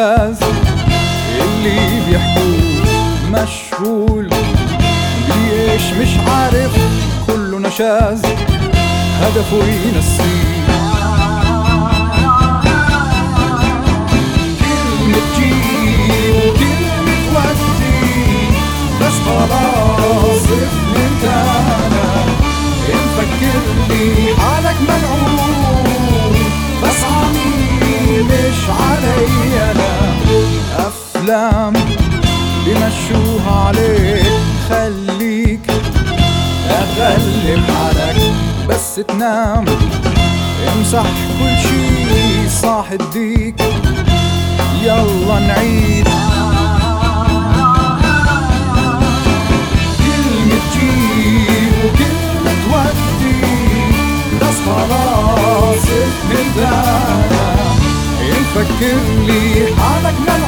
الاحساس اللي بيحكوا مشغول ليش مش عارف؟ كله نشاز هدفه ينسيه. افلام بمشوها عليك. خليك أغلب حالك بس تنام. امسح كل شي صاح الديك. يلا نعيد. كلمة جيب وكلمة ودي بس خلاص اتندانا نفكر لي حالك ملعون